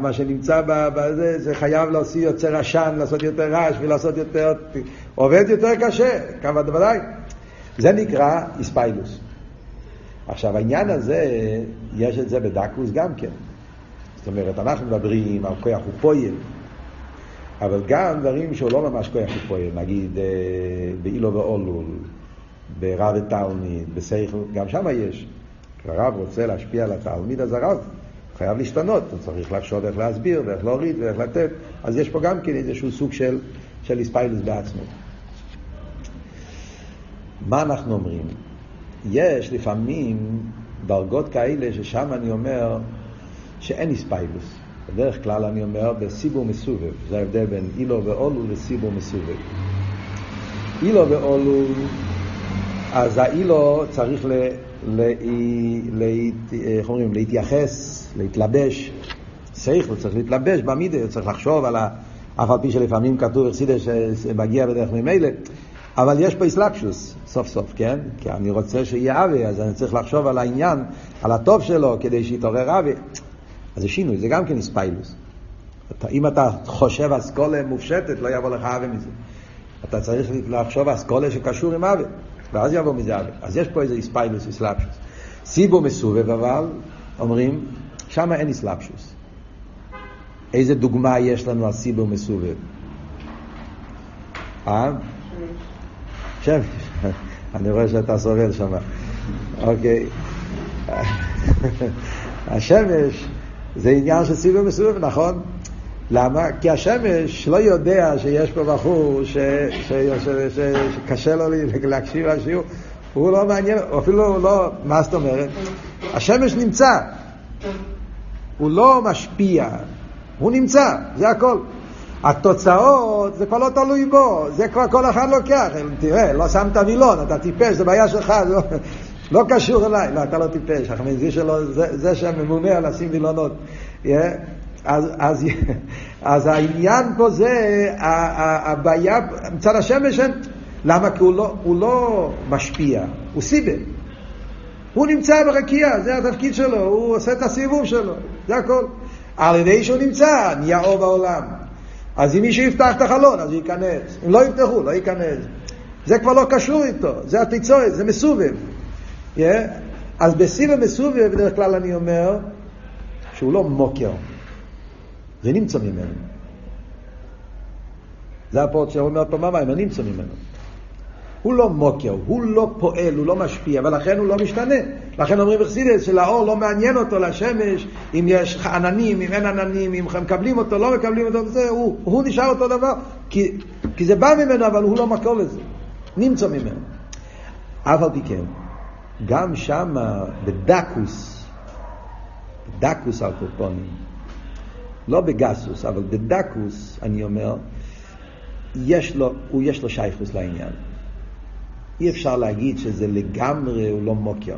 Speaker 1: מה שנמצא בזה, זה חייב להוציא יוצר עשן, לעשות יותר רעש ולעשות יותר, עובד יותר קשה, כמה ודאי. זה נקרא איספיילוס. עכשיו העניין הזה, יש את זה בדקוס גם כן. זאת אומרת, אנחנו מדברים על כוח ופועל, אבל גם דברים שהוא לא ממש כוח ופועל, נגיד אה, באילו ואולול, ברב ותלמיד, בסייכל, גם שם יש. כשהרב רוצה להשפיע על התלמיד, אז הרב חייב להשתנות, הוא צריך לחשוב איך להסביר ואיך להוריד ואיך לתת, אז יש פה גם כן איזשהו סוג של, של איספיילוס בעצמו. מה אנחנו אומרים? יש לפעמים דרגות כאלה ששם אני אומר, שאין איספיילוס. בדרך כלל אני אומר בסיבור מסובב, זה ההבדל בין אילו ואולו לסיבור מסובב. אילו ואולו, אז האילו צריך ל, ל, ל, איך אומרים, להתייחס, להתלבש, שכל צריך להתלבש במידה, צריך לחשוב על ה... אף על פי שלפעמים כתוב אכסידה שמגיע בדרך ממילא, אבל יש פה איסלאפשוס, סוף סוף, כן? כי אני רוצה שיהיה אבי, אז אני צריך לחשוב על העניין, על הטוב שלו, כדי שיתעורר אבי. אז זה שינוי, זה גם כן איספיילוס. אם אתה חושב אסכולה מופשטת, לא יבוא לך אבי מזה. אתה צריך לחשוב אסכולה שקשור עם אבי, ואז יבוא מזה אבי. אז יש פה איזה איספיילוס, איסלאפשוס. סיבו מסובב אבל, אומרים, שם אין איסלאפשוס. איזה דוגמה יש לנו על סיבו מסובב? אה? שמש. אני רואה שאתה סובל שם. אוקיי. השמש זה עניין של סיבוב מסובב, נכון? למה? כי השמש לא יודע שיש פה בחור. שקשה לו להקשיב לשיעור, הוא לא מעניין, אפילו לא, מה זאת אומרת? השמש נמצא, הוא לא משפיע, הוא נמצא, זה הכל. התוצאות זה כבר לא תלוי בו, זה כבר כל אחד לוקח. תראה, לא שמת וילון, אתה טיפש, זה בעיה שלך, זה לא, לא קשור אליי. לא, אתה לא טיפש, החמזי שלו, זה, זה שממונה על לשים וילונות. Yeah. אז, אז, אז העניין פה זה, הבעיה, מצד השמש, למה? כי הוא לא, הוא לא משפיע, הוא סיבל. הוא נמצא ברקיע, זה התפקיד שלו, הוא עושה את הסיבוב שלו, זה הכל. על ידי שהוא נמצא, נהיה אור בעולם. אז אם מישהו יפתח את החלון, אז הוא ייכנס. אם לא יפתחו, לא ייכנס. זה כבר לא קשור איתו, זה התיצורת, זה מסובב. Yeah? אז בסיבב מסובב, בדרך כלל אני אומר, שהוא לא מוקר. זה נמצא ממנו. זה הפורט שאומר פה במים, הנמצא ממנו. הוא לא מוקר, הוא לא פועל, הוא לא משפיע, ולכן הוא לא משתנה. לכן אומרים בחסידס שלאור לא מעניין אותו, לשמש, אם יש עננים, אם אין עננים, אם מקבלים אותו, לא מקבלים אותו, וזה, הוא, הוא נשאר אותו דבר, כי, כי זה בא ממנו, אבל הוא לא מקור לזה. נמצא ממנו. אף על פי כן, גם שם, בדקוס, בדקוס על קופונים, לא בגסוס, אבל בדקוס, אני אומר, יש לו, הוא יש לו שייכוס לעניין. אי אפשר להגיד שזה לגמרי, הוא לא מוקר.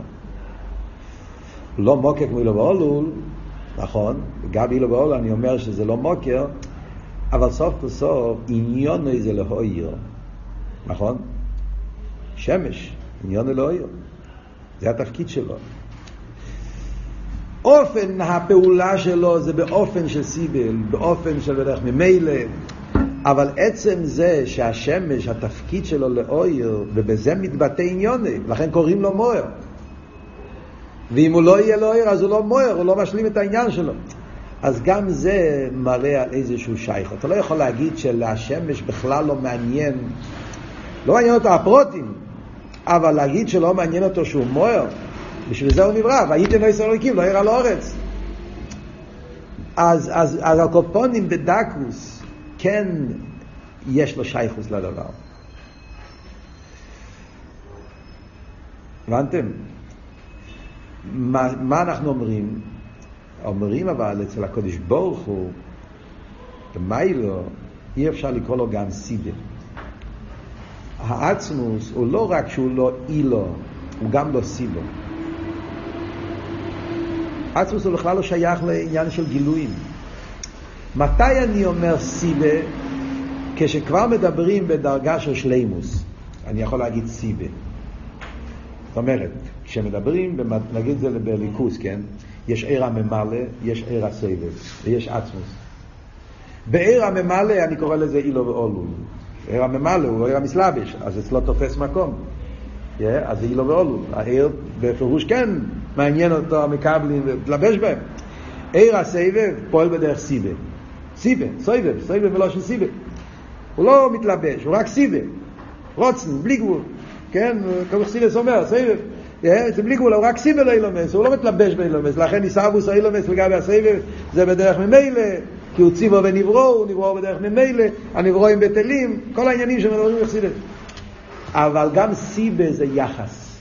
Speaker 1: לא מוקר כמו אילו באולול, נכון, גם אילו באולול אני אומר שזה לא מוקר, אבל סוף כל סוף עניון זה להויר, נכון? שמש, עניון להויר. זה התפקיד שלו. אופן הפעולה שלו זה באופן של סיבל, באופן של בדרך ממילא, אבל עצם זה שהשמש, התפקיד שלו לאויר, ובזה מתבטא עניוני, לכן קוראים לו מויר. ואם הוא לא יהיה לאויר, אז הוא לא מויר, הוא לא משלים את העניין שלו. אז גם זה מראה על איזשהו שייך. אתה לא יכול להגיד שלשמש בכלל לא מעניין, לא מעניין אותו הפרוטים, אבל להגיד שלא מעניין אותו שהוא מויר, בשביל זה הוא נברא, והייתם עשר אלוקים, לא יראה לאורץ. אז, אז, אז הקופונים בדקוס, כן יש לו שייכוס לדבר. הבנתם? מה, מה אנחנו אומרים? אומרים אבל אצל הקודש ברוך הוא, במיילו, אי אפשר לקרוא לו גם סיבה. העצמוס הוא לא רק שהוא לא אילו, הוא גם לא סיבו. עצמוס הוא בכלל לא שייך לעניין של גילויים. מתי אני אומר סיבה? כשכבר מדברים בדרגה של שלימוס. אני יכול להגיד סיבה. זאת אומרת, כשמדברים, נגיד זה בליכוס, כן? יש עיר הממלא, יש עיר הסבב, ויש עצמוס. בעיר הממלא אני קורא לזה אילו ואולול. עיר הממלא הוא עיר המסלבש, אז אצלו תופס מקום. Yeah, אז זה אילו ואולול. העיר בפירוש כן מעניין אותו המקבלים ולהתלבש בהם. עיר הסבב פועל בדרך סיבה. סיבה, סויבב, סויבב ולא של סיבה. הוא לא מתלבש, הוא רק סיבה. רוצן, בלי גבול. כן, כמו חסידס אומר, סבב. זה בלי גבול, הוא רק סיבה לאילומס, הוא לא מתלבש באילומס, לכן ניסבוס האילומס לגבי הסבב זה בדרך ממילא, כי הוא ציבו ונברו, הוא נברו בדרך ממילא, הנברואים בטלים, כל העניינים שמדברים בחסידס. אבל גם סיבה זה יחס.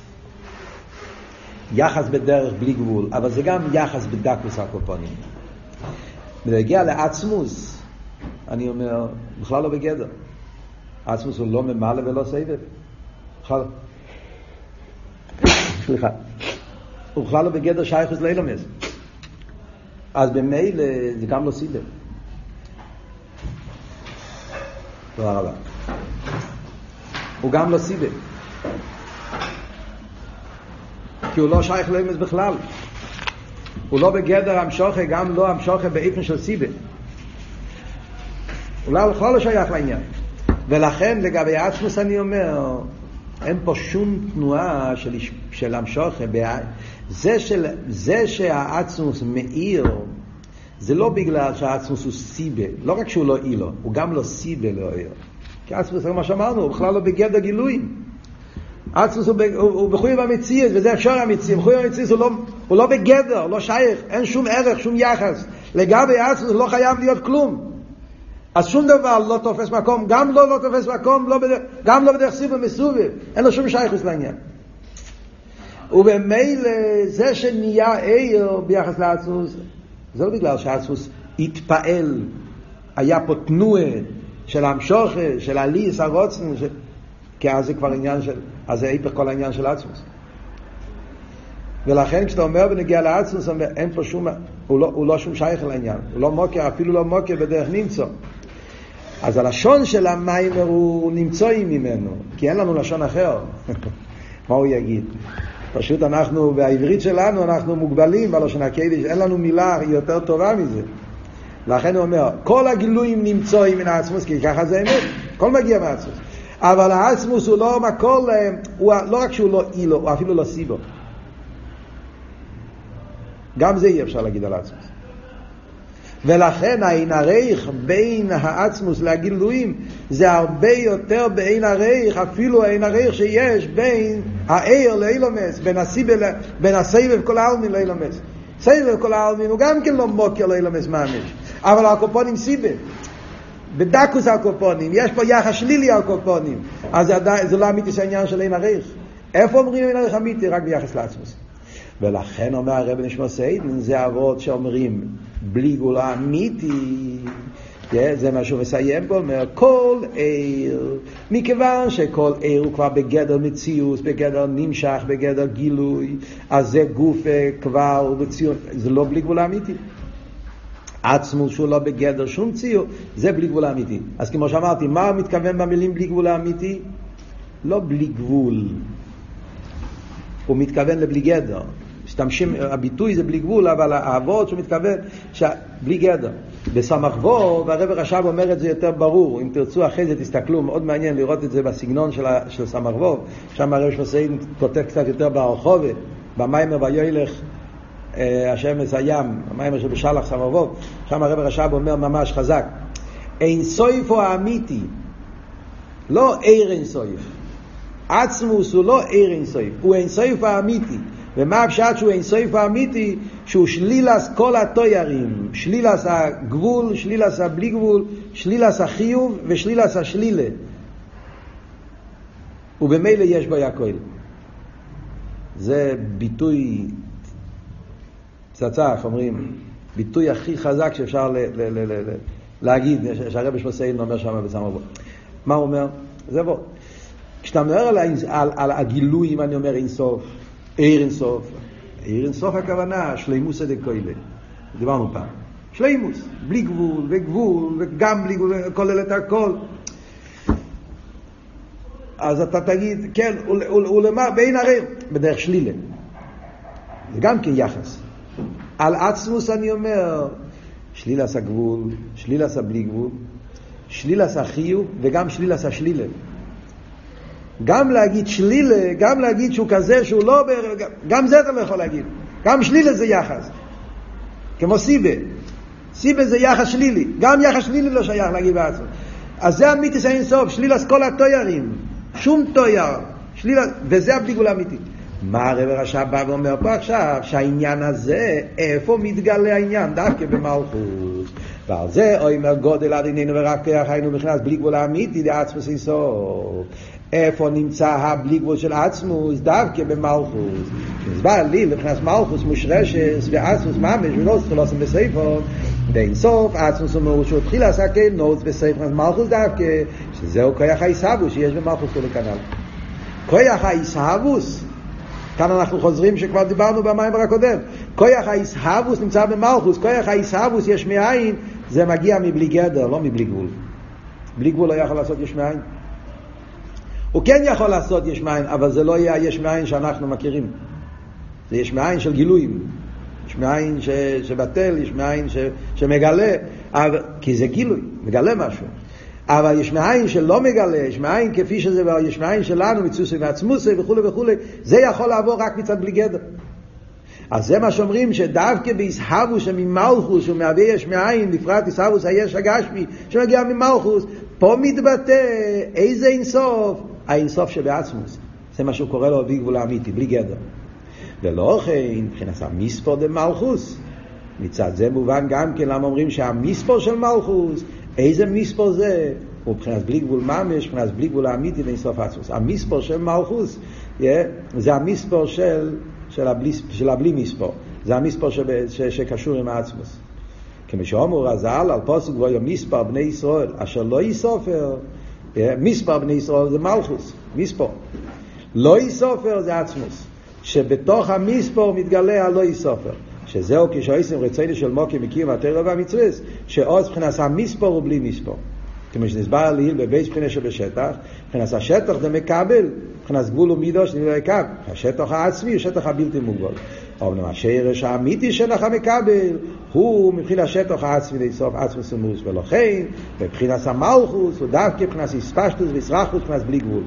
Speaker 1: יחס בדרך בלי גבול, אבל זה גם יחס בדקוס הקופונים. ולהגיע לעצמוס, אני אומר, בכלל לא בגדר. עצמוס הוא לא ממלא ולא סבב. בכלל. סליחה. הוא בכלל לא בגדר שייכוס לאילומס. אז במילא זה גם לא סידר. תודה רבה. הוא גם לא סידר. כי הוא לא שייך לאילומס בכלל. הוא לא בגדר המשוכה, גם לא המשוכה באיפן של סיבה. הוא לא, בכלל לא שייך לעניין. ולכן לגבי עצמוס אני אומר, אין פה שום תנועה של, של המשוכה. זה, של, זה שהעצמוס מאיר, זה לא בגלל שהעצמוס הוא סיבה. לא רק שהוא לא אילו, הוא גם לא סיבה לא עיר. כי עצמוס, כמו שאמרנו, הוא בכלל לא בגדר גילויים. עצמוס הוא, הוא, הוא בחויב המציאות, וזה אפשר המציאות. בחויב המציאות הוא, לא, הוא לא בגדר, לא שייך, אין שום ערך, שום יחס. לגבי עצמוס לא חייב להיות כלום. אז שום דבר לא תופס מקום, גם לא לא תופס מקום, לא בדרך, גם לא בדרך סיבוב מסובב, אין לו שום שייכוס לעניין. ובמילא זה שנהיה עיר ביחס לעצמוס, זה לא בגלל שעצמוס התפעל, היה פה תנועה של המשוכה, של הליס, הרוצן, ש... כי אז זה כבר עניין של, אז זה היפך כל העניין של עצמוס. ולכן כשאתה אומר בנגיע לעצמוס, אין פה שום, הוא לא, הוא לא שום שייך לעניין, הוא לא מוקר, אפילו לא מוקר בדרך נמצא. אז הלשון של המיימר הוא נמצואי ממנו, כי אין לנו לשון אחר. מה הוא יגיד? פשוט אנחנו, בעברית שלנו אנחנו מוגבלים בלושן הקיידיש, אין לנו מילה יותר טובה מזה. לכן הוא אומר, כל הגילויים נמצאים מן העצמוס, כי ככה זה אמת, הכל מגיע מהעצמוס. אבל העצמוס הוא לא מקול, הוא לא רק שהוא לא אילו, הוא אפילו לא סיבו. גם זה אי אפשר להגיד על העצמוס. ולכן העין הרייך בין העצמוס לגילויים זה הרבה יותר בעין הרייך, אפילו העין הרייך שיש בין העיר לאילומס, בין, הסיבל, בין הסבב כל העלמין לאילומס. סבב כל העלמין הוא גם כן לא מוקר לאילומס ממש, אבל הקופונים סיבל. בדקוס הקופונים, יש פה יחס שלילי הקופונים, אז זה, זה לא אמיתי שהעניין של עין הרייך. איפה אומרים עין הרייך אמיתי? רק ביחס לעצמוס. ולכן אומר הרב נשמע סיידן, זה אבות שאומרים בלי גאולה אמיתי, זה מה שהוא מסיים בו, אומר כל עיר, מכיוון שכל עיר הוא כבר בגדר מציאות, בגדר נמשך, בגדר גילוי, אז זה גוף כבר מציאות, זה לא בלי גבול אמיתי. עצמוס שהוא לא בגדר שום ציור, זה בלי גבול אמיתי. אז כמו שאמרתי, מה מתכוון במילים בלי גבול אמיתי? לא בלי גבול. הוא מתכוון לבלי גדר. משתמשים, הביטוי זה בלי גבול, אבל האבות שהוא מתכוון, בלי גדר. בסמ"ך וו, והרבר רש"ב אומר את זה יותר ברור, אם תרצו אחרי זה תסתכלו, מאוד מעניין לראות את זה בסגנון של, של סמ"ך וו, שם הרב שמסיין כותב קצת יותר ברחובת, במיימר ויילך אה, השמש הים, המיימר שבשלח סמ"ך וו, שם הרב רש"ב אומר ממש חזק, אין סויף הוא האמיתי, לא עיר אין סויף. עצמוס הוא לא עיר אין סויף, הוא אין סויף האמיתי. ומה הפשט שהוא אין סויף האמיתי? שהוא שלילס כל התוירים, שלילס הגבול, שלילס הבלי גבול, שלילס החיוב ושלילס השלילה. ובמילא יש בו הכל. זה ביטוי פצצה, איך אומרים? ביטוי הכי חזק שאפשר ל- ל- ל- ל- להגיד, שהרבי שמוסיין אומר שם בסמר בו. מה הוא אומר? זה בוא. כשאתה מדבר על, על, על הגילוי, אם אני אומר אינסוף, עיר אינסוף. עיר אינסוף הכוונה, שלימוס דקוילה. דיברנו פעם. שלימוס, בלי גבול וגבול וגם בלי גבול, כולל את הכל. אז אתה תגיד, כן, ולמה, בין הרי, בדרך שלילה. זה גם כן יחס. על עצמוס אני אומר, שליל עשה גבול, שליל עשה בלי גבול, שליל עשה חיוב וגם שליל עשה שלילה. גם להגיד שלילה, גם להגיד שהוא כזה שהוא לא, גם זה אתה לא יכול להגיד. גם שלילה זה יחס. כמו סיבה. סיבה זה יחס שלילי. גם יחס שלילי לא שייך להגיד בעצמו. אז זה המיתוס האינסוף, שלילס כל התוירים. שום תויר. שלילה, וזה הבליגול האמיתי. מה הרב רש"ב בא ואומר פה עכשיו? שהעניין הזה, איפה מתגלה העניין? דווקא במלכות. ועל זה אומר גודל עד עינינו ורק כיח היינו מבחינת בלי גבול האמיתי דעצמוס אינסוף. איפה נמצא הבלי גבול של עצמוס? דווקא במלכוס. הסבר לי לבחינת מלכוס מושרשס ועצמוס ממש ולא סחולוסם בספר. באין סוף עצמוס אומר שהוא התחיל לעסקי נוץ בספר מלכוס דווקא, שזהו כוח העיסבוס שיש במלכוס כל הכנ"ל. כוח העיסבוס כאן אנחנו חוזרים שכבר דיברנו במיימר הקודם. כוח האיסהבוס נמצא במלכוס, כוח האיסהבוס יש מאין, זה מגיע מבלי גדר, לא מבלי גבול. בלי גבול לא יכול לעשות יש מאין. הוא כן יכול לעשות יש מאין, אבל זה לא יהיה היש מאין שאנחנו מכירים. זה יש מאין של גילויים. יש מאין ש... שבטל, יש מאין ש... שמגלה, אבל... כי זה גילוי, מגלה משהו. אבל יש מאין שלא מגלה, יש מאין כפי שזה, יש מאין שלנו, מצוסי ועצמוסי וכולי וכולי, זה יכול לעבור רק מצד בלי גדר. אז זה מה שאומרים שדווקא בישהבוס שממלכוס הוא מהווה יש מאין, בפרט ישהבוס היש הגשמי שמגיע ממלכוס, פה מתבטא איזה אינסוף, האינסוף שבעצמוס. זה מה שהוא קורא לו בלי גבול האמיתי, בלי גדר. ולא כן, מבחינת המספור דמלכוס. מצד זה מובן גם כן למה אומרים שהמספור של מלכוס, איזה מספור זה? הוא מבחינת בלי גבול ממש, מבחינת בלי גבול האמיתי באינסוף עצמוס. המספור של מלכוס, זה המספור של, של, הבלי, של הבלי מספור. זה המספור ש, ש, שקשור עם העצמוס. כמו שאומר רז"ל על פוסק גבוה מספר בני ישראל, אשר לא יסופר, מספר בני ישראל זה מלכוס, מספור. לא יסופר זה עצמוס. שבתוך המספור מתגלה הלא יסופר. שזהו כשעושים רצינו של מוקי מקים התרא והמצווה, שעוז מבחינת המספור הוא בלי מספור. כמו שנסבר לי בבית שכינה שבשטח, מבחינת השטח זה מקבל, מבחינת גבול ומידו שנראה הקו, השטח העצמי הוא שטח הבלתי מוגבל. אבל השרש האמיתי שלך מקבל הוא מבחינת השטח העצמי לסוף עצמי סמוס ולכן מבחינת המלכוס הוא דווקא מבחינת הספשטוס וישרחוס מבחינת בלי גבול.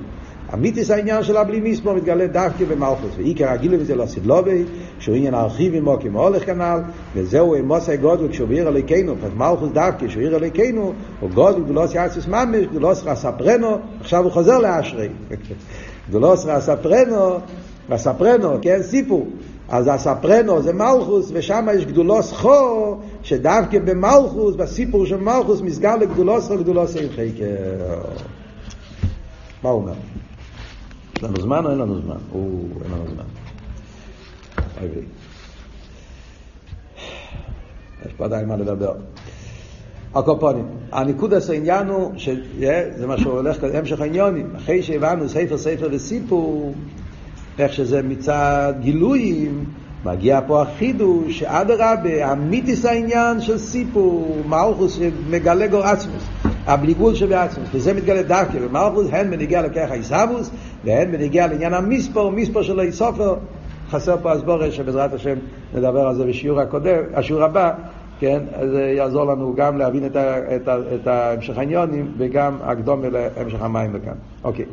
Speaker 1: אמיתיס העניין של הבלי מספור מתגלה דווקא במלכוס ועיקר הגיל בזה לא סדלובי שהוא עניין ארכיבי מוקי מהולך כנ"ל וזהו אמוסי גודל כשהוא עיר אליקינו אז מלכוס דווקא כשהוא עיר אליקינו הוא גודל גדולוס יעציס ממש גדולוס רספרנו עכשיו הוא חוזר לאשרי גדולוס רספרנו רספרנו כן סיפור אז הספרנו זה מלכוס, ושם יש גדולוס חו, שדווקא במלכוס, בסיפור של מלכוס, מסגר לגדולוס חו, גדולוס אין חקר. מה הוא אומר? יש לנו זמן או אין לנו זמן? הוא, אין לנו זמן. יש פה עדיין מה לדבר. הקופונים. הניקודס העניין הוא, שזה מה שהולך, המשך העניונים, אחרי שהבנו ספר ספר וסיפור, איך שזה מצד גילויים, מגיע פה החידוש, שאדרבה, אמיתיס העניין של סיפור, מלכוס שמגלה גור עצמוס, הבליגול שבעצמוס, וזה מתגלה דווקא במלכוס, הן בניגיע לכך העיסבוס, והן בניגיע לעניין המספור, מספור של איסופר, חסר פה הסבורה שבעזרת השם נדבר על זה בשיעור הקודם, השיעור הבא, כן, זה יעזור לנו גם להבין את, ה, את, ה, את המשך העניונים וגם הקדום להמשך המים וכאן. אוקיי.